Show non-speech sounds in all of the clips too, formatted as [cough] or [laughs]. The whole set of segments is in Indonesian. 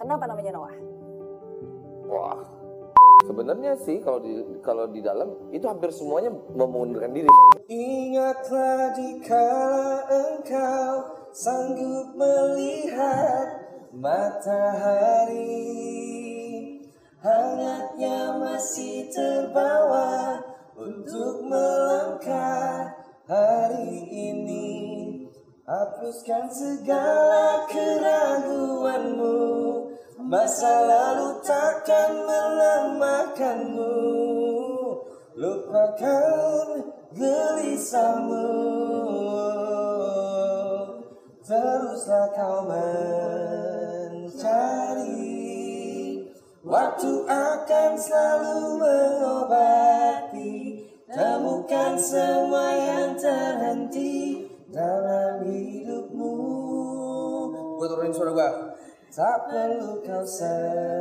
Kenapa namanya Noah? Wah, sebenarnya sih kalau di kalau di dalam itu hampir semuanya memundurkan diri. Ingatlah jika engkau sanggup melihat matahari Hangatnya masih terbawa untuk melangkah hari ini Hapuskan segala keraguanmu Masa lalu takkan melemahkanmu Lupakan gelisahmu. Teruslah kau mencari. Waktu akan selalu mengobati. Temukan semua yang terhenti dalam hidupmu. Gue turunin suara gue Tak perlu kau sesali.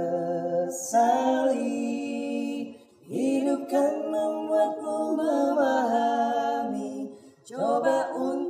Hidup kan membuatmu memahami. Coba untuk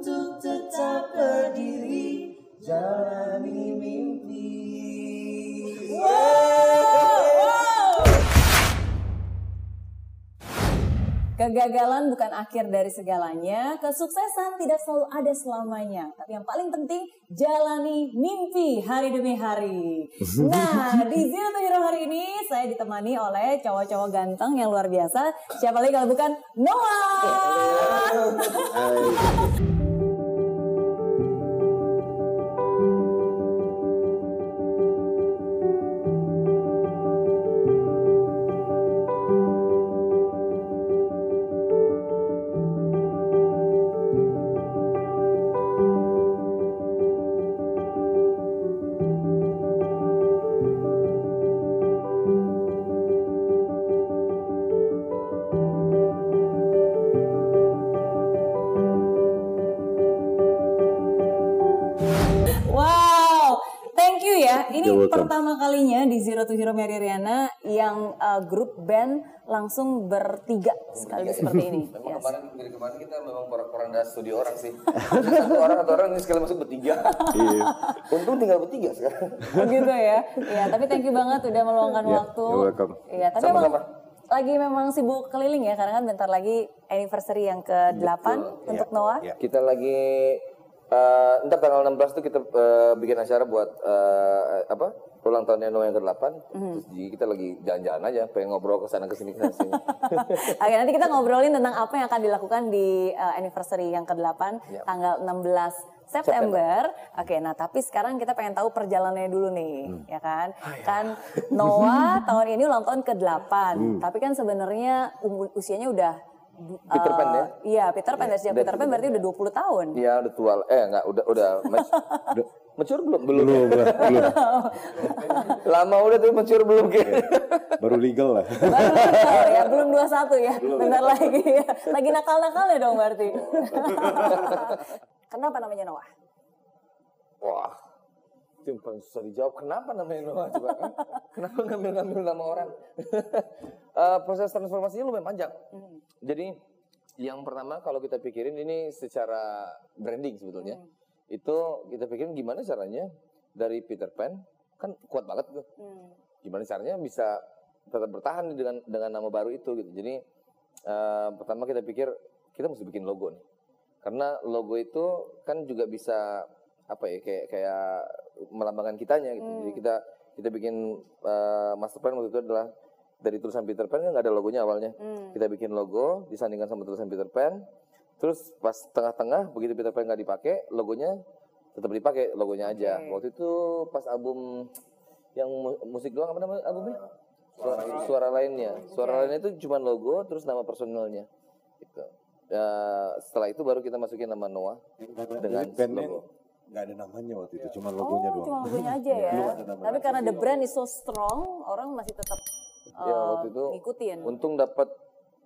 Kegagalan bukan akhir dari segalanya, kesuksesan tidak selalu ada selamanya. Tapi yang paling penting, jalani mimpi hari demi hari. Nah, di Zero to Hero hari ini saya ditemani oleh cowok-cowok ganteng yang luar biasa. Siapa lagi kalau bukan Noah? Yang uh, grup band langsung bertiga sekaligus seperti ini. Memang Yes. kemarin dari kemarin kita memang porak-poranda studio orang sih. satu orang satu orang ini sekali masuk bertiga. Iya. Untung tinggal bertiga sekarang. Begitu ya. Iya, tapi thank you banget udah meluangkan Yeah, waktu. you're welcome. Iya, tapi Sama-sama. emang lagi memang sibuk keliling ya karena kan bentar lagi anniversary yang ke-8 untuk Noah. Iya. Kita lagi eh ntar tanggal 16 tuh kita eh, bikin acara buat eh, apa? Ulang tahunnya Noah yang ke-8. Mhm. Terus jadi kita lagi jalan-jalan aja, pengen ngobrol ke sana ke sini ke sini. [laughs] Oke, nanti kita ngobrolin tentang apa yang akan dilakukan di uh, anniversary yang ke-8 Yap. tanggal 16 September. Oke, nah tapi sekarang kita pengen tahu perjalanannya dulu nih, Hmm. ya kan? Ah, ya. Kan Noah tahun ini ulang tahun ke-8. Hmm. Tapi kan sebenarnya um- usianya udah Peter Pan ya? Iya, Peter Pan dari sejak Peter Pan berarti udah 20 tahun. Iya, udah tua. Eh, enggak, udah udah [laughs] udah mature belum? Belum. Belum, belum, belum. [laughs] Lama udah tuh mature belum kayaknya. Baru legal lah. Baru nakal ya, belum [laughs] 21 ya. Bentar lagi. Lagi nakal-nakalnya dong berarti. Kenapa namanya Noah? Wah, itu yang paling susah dijawab. Kenapa namanya Noah [laughs] coba? Hah? Kenapa ngambil-ngambil nama orang? [laughs] Eh, proses transformasinya lumayan panjang. Jadi yang pertama kalau kita pikirin ini secara branding sebetulnya. Itu kita pikirin gimana caranya dari Peter Pan kan kuat banget tuh. Gimana caranya bisa tetap bertahan dengan dengan nama baru itu gitu. Jadi eh, pertama kita pikir kita mesti bikin logo nih. Karena logo itu kan juga bisa apa ya kayak kayak melambangkan kitanya gitu. Jadi kita kita bikin eh, master plan waktu itu adalah dari tulisan Peter Pan kan nggak ada logonya awalnya. Hmm. Kita bikin logo disandingkan sama tulisan Peter Pan. Terus pas tengah-tengah begitu Peter Pan nggak dipakai, logonya tetap dipakai logonya aja. Oke. Waktu itu pas album yang mu- musik doang apa namanya albumnya? Suara, suara lainnya. Suara lainnya itu cuma logo terus nama personelnya. Gitu. Ya, setelah itu baru kita masukin nama Noah dengan Bandnya logo. Nggak ada namanya waktu itu, cuma Oh, logonya doang. cuma logonya [laughs] aja ya. Nama. Tapi karena the brand is so strong, orang masih tetap Ya, uh, waktu itu ngikutin. Untung dapat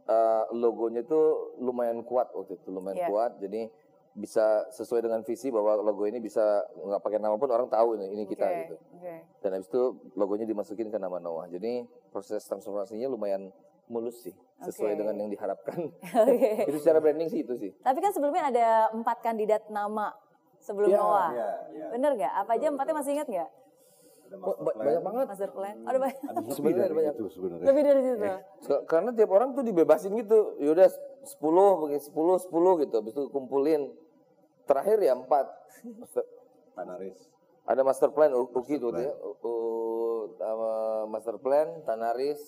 uh, logonya itu lumayan kuat waktu itu, lumayan Iya. kuat. Jadi bisa sesuai dengan visi bahwa logo ini bisa nggak pakai nama pun orang tahu ini, ini kita Oke, gitu. oke. Dan habis itu logonya dimasukin ke nama Noah. Jadi proses transformasinya lumayan mulus sih, sesuai Oke. dengan yang diharapkan. [laughs] Oke. itu secara branding sih itu sih. Tapi kan sebelumnya ada empat kandidat nama sebelum Iya, Noah. iya, iya. Bener gak? Apa aja empatnya masih ingat gak? Wah, ba- banyak banget. Master plan. Ada banyak. Ada lebih Sebenarnya dari ada banyak. itu sebenarnya. Lebih dari situ. Se- Karena tiap orang tuh dibebasin gitu. Yaudah 10, pakai 10, 10 gitu. Habis itu kumpulin. Terakhir ya 4. Panaris. Ada master plan Uki tuh ya. Master plan, Tanaris.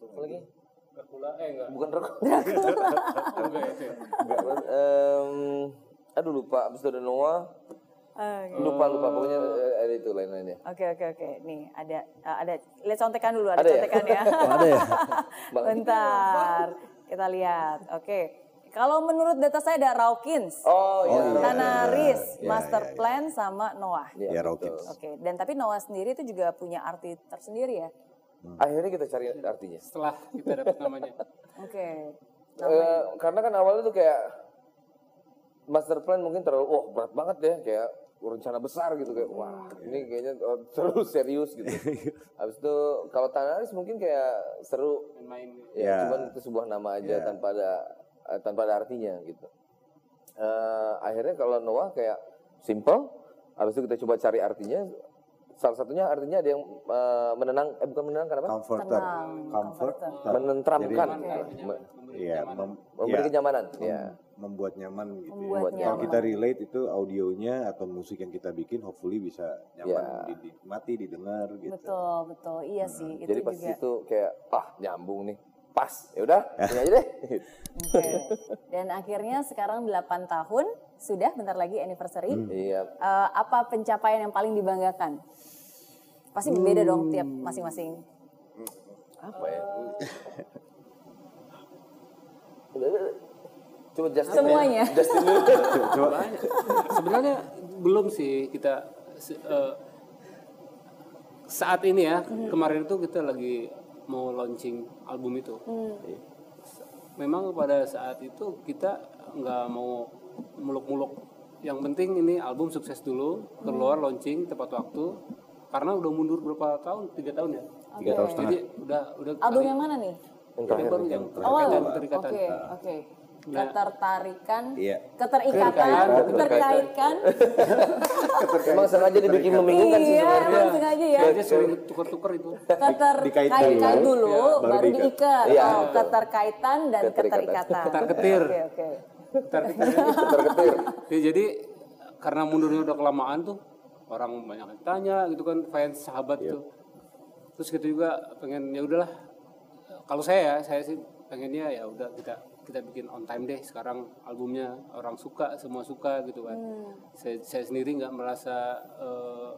Apa lagi? eh enggak. Bukan Dracula. [laughs] Enggak itu. ya. Aduh lupa. Habis itu ada Noah. Oke. Lupa lupa pokoknya eh, ada itu lain-lainnya. Oke oke oke. Nih ada eh, ada lihat contekan dulu ada, Ada ya? contekan ya. [laughs] ada ya? [laughs] Bentar. Kita lihat. Oke. Kalau menurut data saya ada Rawkins, Oh, iya. iya. Tanaris, Iya, Master iya, iya. Plan sama Noah. Iya, Ya, betul. Rawkins. Oke, dan tapi Noah sendiri itu juga punya arti tersendiri ya. Akhirnya kita cari artinya. Setelah kita dapat namanya. Oke. Eh, karena kan awalnya tuh kayak master plan mungkin terlalu wah berat banget ya kayak rencana besar gitu kayak wah ini kayaknya oh, [laughs] terlalu serius gitu. [laughs] Habis itu kalau Tanaris mungkin kayak seru Main-main. ya, Ya. cuman itu sebuah nama aja Ya. tanpa ada eh, tanpa ada artinya gitu. Eh, akhirnya kalau Noah kayak simple, habis itu kita coba cari artinya. Salah satunya artinya ada yang eh, menenang, eh bukan menenangkan apa? Comforter. Tenang, Comfort. comforter. tapi- Menentramkan, Iya, mem- memberi ya, kenyamanan. mem- Ya. membuat nyaman gitu. ya. Membuat Buat nyaman. Kalau kita relate itu audionya atau musik yang kita bikin hopefully bisa nyaman Ya. dinikmati, didengar gitu. Betul, betul. Iya sih, itu Jadi pas juga. itu kayak ah nyambung nih. Pas. Ya udah, ini aja deh. Oke. Dan akhirnya sekarang 8 tahun sudah bentar lagi anniversary. Iya. Eh, apa pencapaian yang paling dibanggakan? Pasti berbeda dong tiap masing-masing. Apa ya? Coba Justin Semuanya. ya. Justin [laughs] dulu. Coba Sebenarnya belum sih kita eh, saat ini ya kemarin itu kita lagi mau launching album itu. Memang pada saat itu kita nggak mau muluk-muluk. Yang penting ini album sukses dulu, keluar launching tepat waktu. Karena udah mundur berapa tahun? Tiga tahun ya. tiga tahun setengah. Jadi udah udah Album yang mana nih? Yang yang terakhir. baru yang Awal. keterikatan, Oke, keterikatan. oke. Nah. Ketertarikan, Iya. keterikatan, Keterikatan, keterkaitkan. [laughs] Emang sengaja dibikin membingungkan sih Iya, sebenarnya. emang sengaja ya. Dia sering tuker-tuker itu. Keterkaitkan Dikait dulu, dulu, baru baru diikat. Iya. Oh, keterkaitan dan Keterikatan. keterikatan. Ketar-ketir. Oke, oke. Ketar-ketir. Terketir. Ya, jadi karena mundurnya udah kelamaan tuh orang banyak yang tanya gitu kan fans sahabat tuh. Terus kita juga pengen ya udahlah. Kalau saya ya, saya sih pengennya ya udah kita kita bikin on time deh sekarang albumnya orang suka semua suka gitu kan. Saya saya sendiri nggak merasa eh,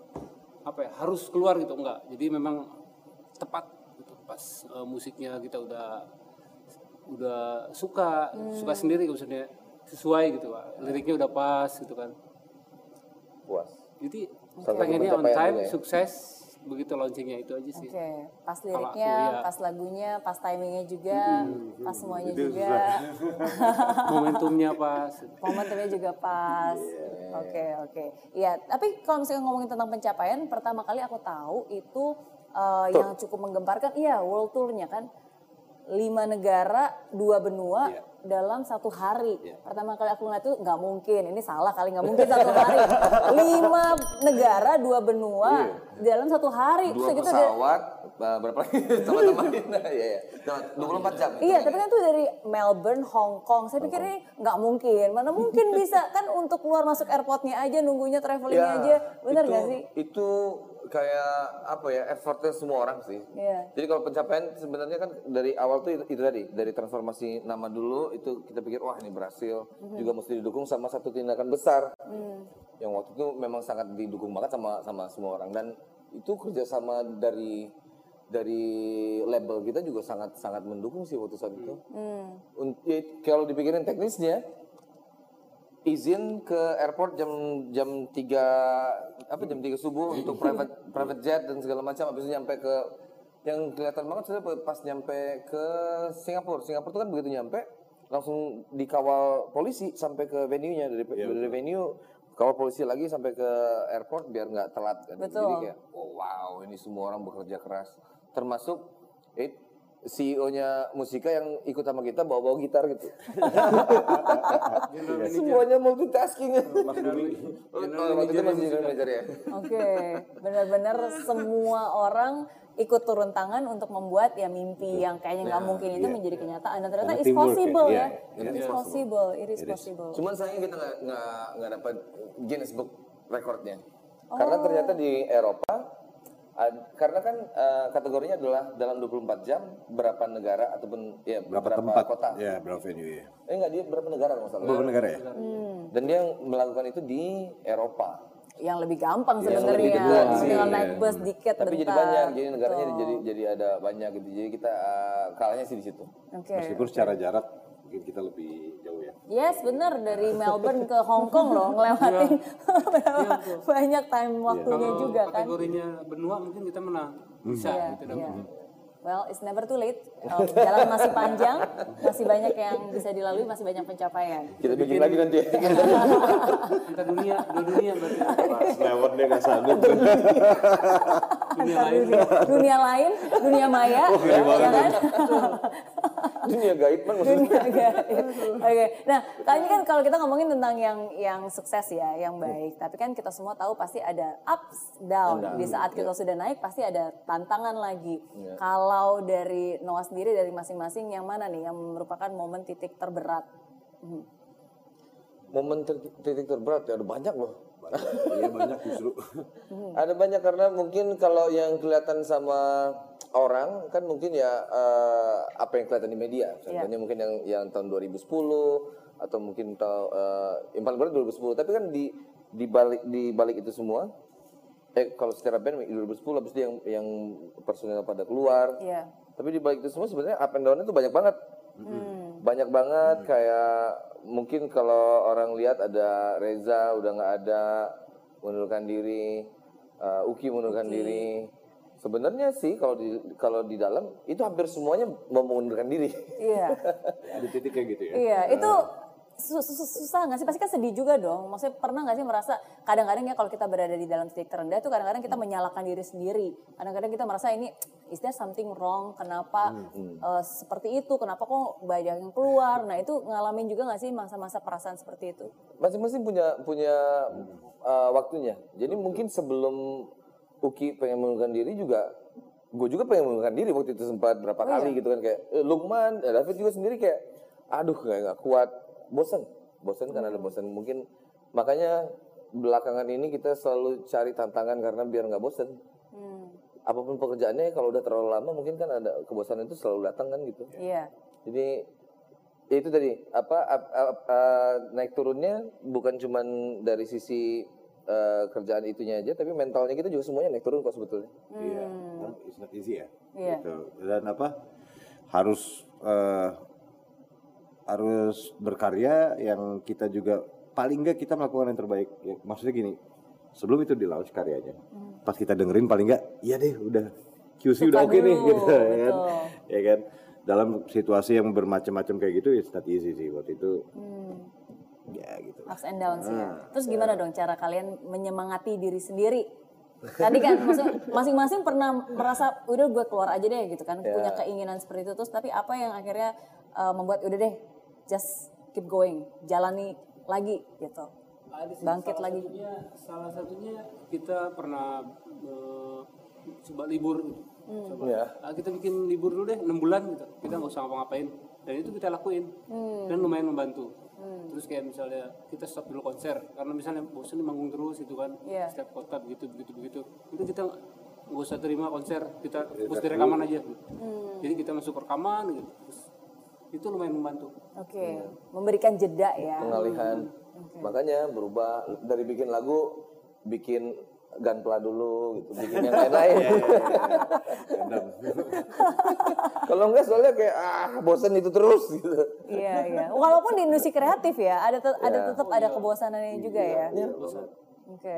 apa ya harus keluar gitu enggak. Jadi memang tepat gitu pas eh, musiknya kita udah udah suka suka sendiri maksudnya sesuai gitu pak liriknya udah pas gitu kan Puas. jadi Satu pengennya on time ya. sukses begitu launchingnya itu aja sih Oke, pas Kalau aku, liriknya, iya. pas lagunya, pas timingnya juga, pas semuanya Itu juga, [laughs] momentumnya pas momentumnya juga pas. Oke, oke. Iya, tapi kalau misalnya ngomongin tentang pencapaian, pertama kali aku tahu itu eh, yang cukup menggemparkan, iya world tour-nya kan. Lima negara, dua benua dalam satu hari. Pertama kali aku ngeliat itu nggak mungkin, ini salah kali nggak mungkin satu hari. [laughs] Lima negara, dua benua dalam satu hari. Dua Terus gitu pesawat, eh, berapa lagi [laughs] teman-teman? Nah, [laughs] iya, iya. Nah, 24 jam. Iya, tapi kan itu dari Melbourne, Hong Kong. Saya pikir ini nggak mungkin. Mana mungkin bisa kan untuk keluar masuk airportnya aja, nunggunya travelingnya Ya, aja. Bener itu, nggak sih? Itu kayak apa ya effortnya semua orang sih. Iya. Jadi kalau pencapaian sebenarnya kan dari awal tuh itu, itu tadi dari transformasi nama dulu itu kita pikir wah ini berhasil Mhm. juga mesti didukung sama satu tindakan besar Hmm. yang waktu itu memang sangat didukung banget sama sama semua orang dan itu kerjasama dari dari label kita juga sangat sangat mendukung sih waktu saat itu. Ya, kalau dipikirin teknisnya izin ke airport jam jam 3 apa jam 3 subuh untuk private private jet dan segala macam habis itu nyampe ke yang kelihatan banget saya pas nyampe ke Singapura. Singapura itu kan begitu nyampe langsung dikawal polisi sampai ke venue-nya dari dari venue kawal polisi lagi sampai ke airport biar nggak telat kan. Betul. Jadi kayak oh, wow ini semua orang bekerja keras termasuk eh, CEO-nya Musika yang ikut sama kita bawa-bawa gitar gitu. [laughs] Semuanya multitasking. Oh, waktu itu masih general manager ya. Oke, benar-benar semua orang ikut turun tangan untuk membuat ya mimpi yang kayaknya nggak mungkin itu menjadi kenyataan. Dan ternyata it's ya, possible iya, ya, iya, it is it's possible, it is possible. Cuman sayang kita nggak nggak dapat Guinness Book Recordnya. Karena ternyata di Eropa karena kan eh, kategorinya adalah dalam 24 jam berapa negara ataupun ya Berapa berapa, tempat? kota. Ya, berapa venue ya. Eh enggak dia berapa negara kalau salah. Berapa negara ya? Dan dia melakukan itu di Eropa. Yang lebih gampang Yang sebenarnya, sih, tinggal iya. naik bus dikit Tapi jadi bentar. banyak, jadi negaranya Betul. jadi jadi ada banyak gitu. Jadi kita eh, kalahnya sih di situ. Oke. Meskipun secara jarak mungkin kita lebih ya. Yes, bener dari Melbourne ke Hong Kong loh ngelewatin [laughs] berapa banyak time waktunya Kalau juga kan. kategorinya benua mungkin kita menang. Bisa Iya, gitu iya. Well, it's never too late. Um, jalan masih panjang, masih banyak yang bisa dilalui, masih banyak pencapaian. Kita bikin lagi nanti. Antar dunia, dua dunia berarti. Mas lewat dia nggak sanggup. Dunia lain. dunia, lain, dunia maya, ya kan? Dunia gaib kan maksudnya. dunia gaib. Oke, nah kali ini kan kalau kita ngomongin tentang yang yang sukses ya, yang baik, tapi kan kita semua tahu pasti ada ups down. Di saat kita sudah naik pasti ada tantangan lagi. Kalau dari Noah sendiri dari masing-masing yang mana nih yang merupakan momen titik terberat? Hmm. Momen ter- titik terberat ya ada banyak loh. Iya banyak justru. [laughs] Ada banyak karena mungkin kalau yang kelihatan sama orang kan mungkin ya eh, apa yang kelihatan di media. Contohnya mungkin yang yang tahun 2010 atau mungkin tahun eh, yang paling berat 2010. Tapi kan di di balik di balik itu semua eh kalau secara band 2010 habis itu yang yang personel pada keluar. Iya. Tapi di balik itu semua sebenarnya up and down itu banyak banget. Banyak banget kayak mungkin kalau orang lihat ada Reza udah nggak ada mengundurkan diri, uh, Uki mengundurkan diri. Sebenarnya sih kalau di kalau di dalam itu hampir semuanya mau mengundurkan diri. Iya. [laughs] Ada titik kayak gitu ya. Iya, itu su- su- susah nggak sih? Pasti kan sedih juga dong. Maksudnya pernah nggak sih merasa kadang-kadang ya kalau kita berada di dalam titik terendah itu kadang-kadang kita menyalahkan diri sendiri. Kadang-kadang kita merasa ini is there something wrong? Kenapa eh, seperti itu? Kenapa kok banyak yang keluar? Nah itu ngalamin juga nggak sih masa-masa perasaan seperti itu? Masing-masing punya punya uh, waktunya. Jadi mungkin sebelum Uki pengen mengundurkan diri juga gue juga pengen mengundurkan diri. Waktu itu sempat berapa kali gitu kan kayak eh, Lukman, eh, David juga sendiri kayak aduh kayak nggak kuat, bosan, bosan kan ada bosan mungkin makanya belakangan ini kita selalu cari tantangan karena biar nggak bosan. Hmm, Apa pun pekerjaannya kalau udah terlalu lama mungkin kan ada kebosanan itu selalu datang kan gitu. Iya. Jadi ya itu tadi apa ap- ap- uh, naik turunnya bukan cuman dari sisi uh, kerjaan itunya aja tapi mentalnya kita juga semuanya naik turun kok sebetulnya. Iya. Kan It's not easy ya. Iya. Gitu. Dan apa? Harus eh, harus berkarya yang kita juga paling enggak kita melakukan yang terbaik. Ya, maksudnya gini, sebelum itu di launch karyanya, pas kita dengerin paling enggak, iya deh udah QC udah Suka oke nih dulu, gitu ya kan. betul. Ya kan. Dalam situasi yang bermacam-macam kayak gitu, it's not easy sih waktu itu. Hmm. Ya gitu. ups and downs ya. Hmm. Terus gimana dong cara kalian menyemangati diri sendiri? Tadi kan maksudnya masing-masing pernah merasa udah gue keluar aja deh gitu kan punya keinginan seperti itu terus tapi apa yang akhirnya uh, membuat udah deh just keep going jalani lagi gitu Ada sih, Bangkit salah lagi. Satunya, salah satunya kita pernah eh, coba libur. gitu. Hmm. Coba, Ya. ah, kita bikin libur dulu deh 6 bulan gitu. Kita nggak usah ngapa-ngapain. Dan itu kita lakuin. Hmm. Dan lumayan membantu. Terus kayak misalnya kita stop dulu konser karena misalnya bosan manggung terus itu kan Iya. setiap kota begitu begitu begitu itu kita nggak usah terima konser kita fokus di rekaman aja gitu. Hmm. jadi kita masuk rekaman gitu Terus, itu lumayan membantu oke memberikan jeda ya Pengalihan. Makanya berubah dari bikin lagu bikin gunpla dulu gitu, bikin yang lain-lain. [laughs] Kalau enggak soalnya kayak ah bosan itu terus gitu. iya iya walaupun di industri kreatif ya ada tet- ada Ya. tetap ada kebosanannya juga ya Iya. oke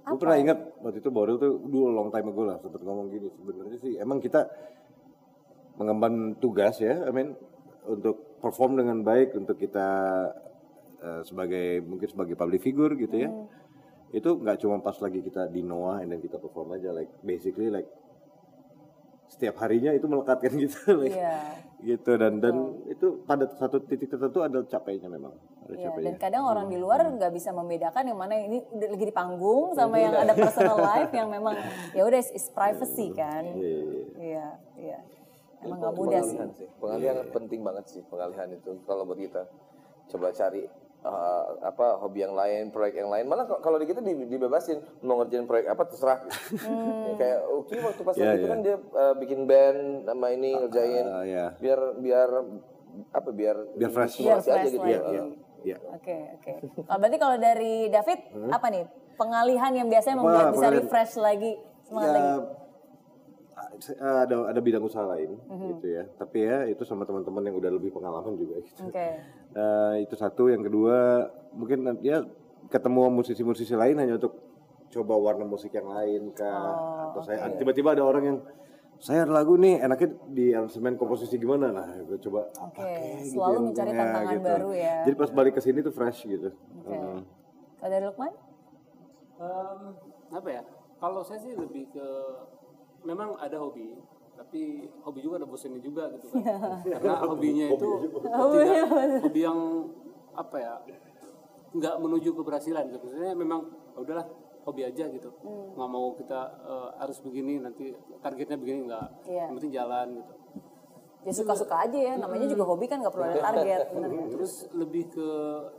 Gue pernah ingat waktu itu Boril tuh dulu long time ago lah sempat ngomong gini sebenarnya sih emang kita mengemban tugas ya, I mean untuk perform dengan baik untuk kita eh, sebagai mungkin sebagai public figure gitu ya. Itu nggak cuma pas lagi kita di Noah dan kita perform aja like basically like setiap harinya itu melekatkan [laughs] gitu like, Iya. gitu dan dan itu pada satu titik tertentu ada capeknya memang ada Iya, capeknya dan kadang orang di luar nggak bisa membedakan yang mana ini udah lagi di panggung sama yang ada personal [laughs] life yang memang ya udah is privacy kan. Iya, iya, iya. Iya, iya. Emang nggak mudah sih. Sih. Pengalihan penting banget sih pengalihan itu kalau buat kita. Coba cari uh, apa hobi yang lain, proyek yang lain. Malah kalau di kita di- dibebasin mau ngerjain proyek apa terserah. Ya, kayak Uki waktu pas Iya, waktu itu iya. kan dia uh, bikin band sama ini ngerjain. Ah, iya. Biar biar apa biar Biar fresh. Biar stimulasi aja fresh gitu. lagi. ya. Iya, iya. Oke, oke. Kalau berarti kalau dari David apa nih? Pengalihan yang biasanya Wah, membuat bisa pengalihan. refresh lagi, semangat ya lagi. A- ada ada bidang usaha lain Mhm. gitu ya tapi ya itu sama teman-teman yang udah lebih pengalaman juga gitu Oke. Eh, itu satu yang kedua mungkin nanti ya ketemu musisi-musisi lain hanya untuk coba warna musik yang lain kah Oh, atau saya tiba-tiba ada orang yang saya ada lagu nih enaknya di aransemen komposisi gimana nah gue coba Oke, pakai gitu selalu yang- mencari ya, tantangan baru ya. jadi pas balik ke sini tuh fresh gitu Oke. Hmm. Kalau dari Lukman? Em, apa ya? Kalau saya sih lebih ke memang ada hobi, tapi hobi juga ada bosannya juga gitu kan. Karena hobinya itu tidak hobi yang apa ya? nggak menuju keberhasilan gitu. Maksudnya memang "Ah, udahlah hobi aja gitu. Nggak mau kita eh, harus begini nanti targetnya begini nggak. Iya. Yang penting jalan gitu. Ya suka-suka aja ya, namanya juga hobi kan nggak perlu ada target. bener. [laughs] Terus lebih ke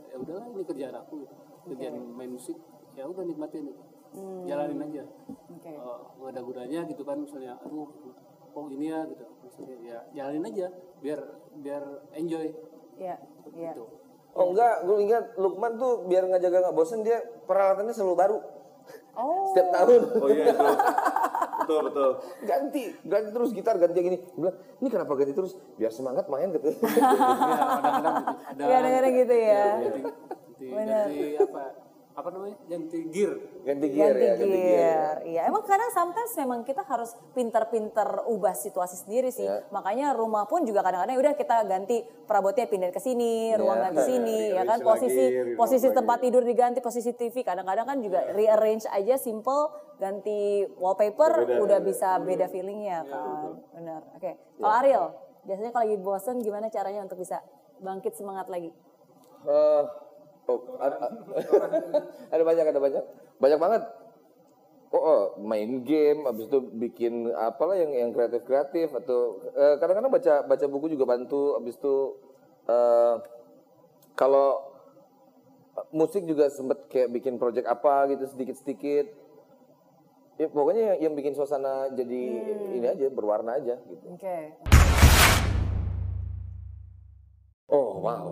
ya udahlah ini kerjaan aku gitu. Kerjaan main musik ya udah nikmatin gitu. Jalanin aja. Oke. Eh, nggak ada gunanya gitu kan misalnya aduh oh ini ya gitu misalnya ya jalanin aja biar biar enjoy Iya, iya. gitu Oh enggak, gue ingat Lukman tuh biar nggak jaga nggak bosen dia peralatannya selalu baru. Oh. Setiap tahun. oh iya itu betul betul ganti ganti terus gitar ganti yang ini bilang ini kenapa ganti terus biar semangat main gitu [laughs] ya kadang-kadang gitu. ada kadang-kadang gitu ya. ganti apa apa namanya ganti gear ganti gear Ganti ya ganti gear gear. Iya, emang kadang sometimes memang kita harus pinter-pinter ubah situasi sendiri sih. Ya. Makanya rumah pun juga kadang-kadang udah kita ganti perabotnya pindah ke sini, ruangan di sini, ya kan posisi lagi, posisi lagi. tempat tidur diganti, posisi TV kadang-kadang kan juga rearrange aja simple ganti wallpaper Beda, udah beda. bisa beda feelingnya kan. Benar. Oke. Kalau Ariel, biasanya kalau lagi bosen gimana caranya untuk bisa bangkit semangat lagi? Eh, oh, ada, [laughs] ada banyak ada banyak. Banyak banget. Oh, oh, main game habis itu bikin apalah yang yang kreatif kreatif atau eh, kadang-kadang baca baca buku juga bantu. Habis itu eh, kalau musik juga sempet kayak bikin project apa gitu sedikit sedikit ya pokoknya yang, yang bikin suasana jadi ini aja berwarna aja gitu. Oke. Oh wow.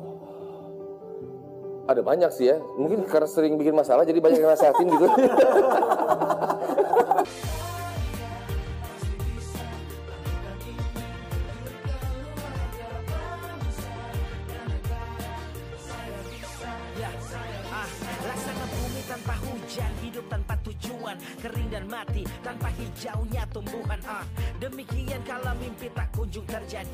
Ada banyak sih ya. Mungkin karena sering bikin masalah jadi banyak yang nasihatin gitu. Kering dan mati tanpa hijaunya tumbuhan. Ah, demikian kalau mimpi tak kunjung terjadi.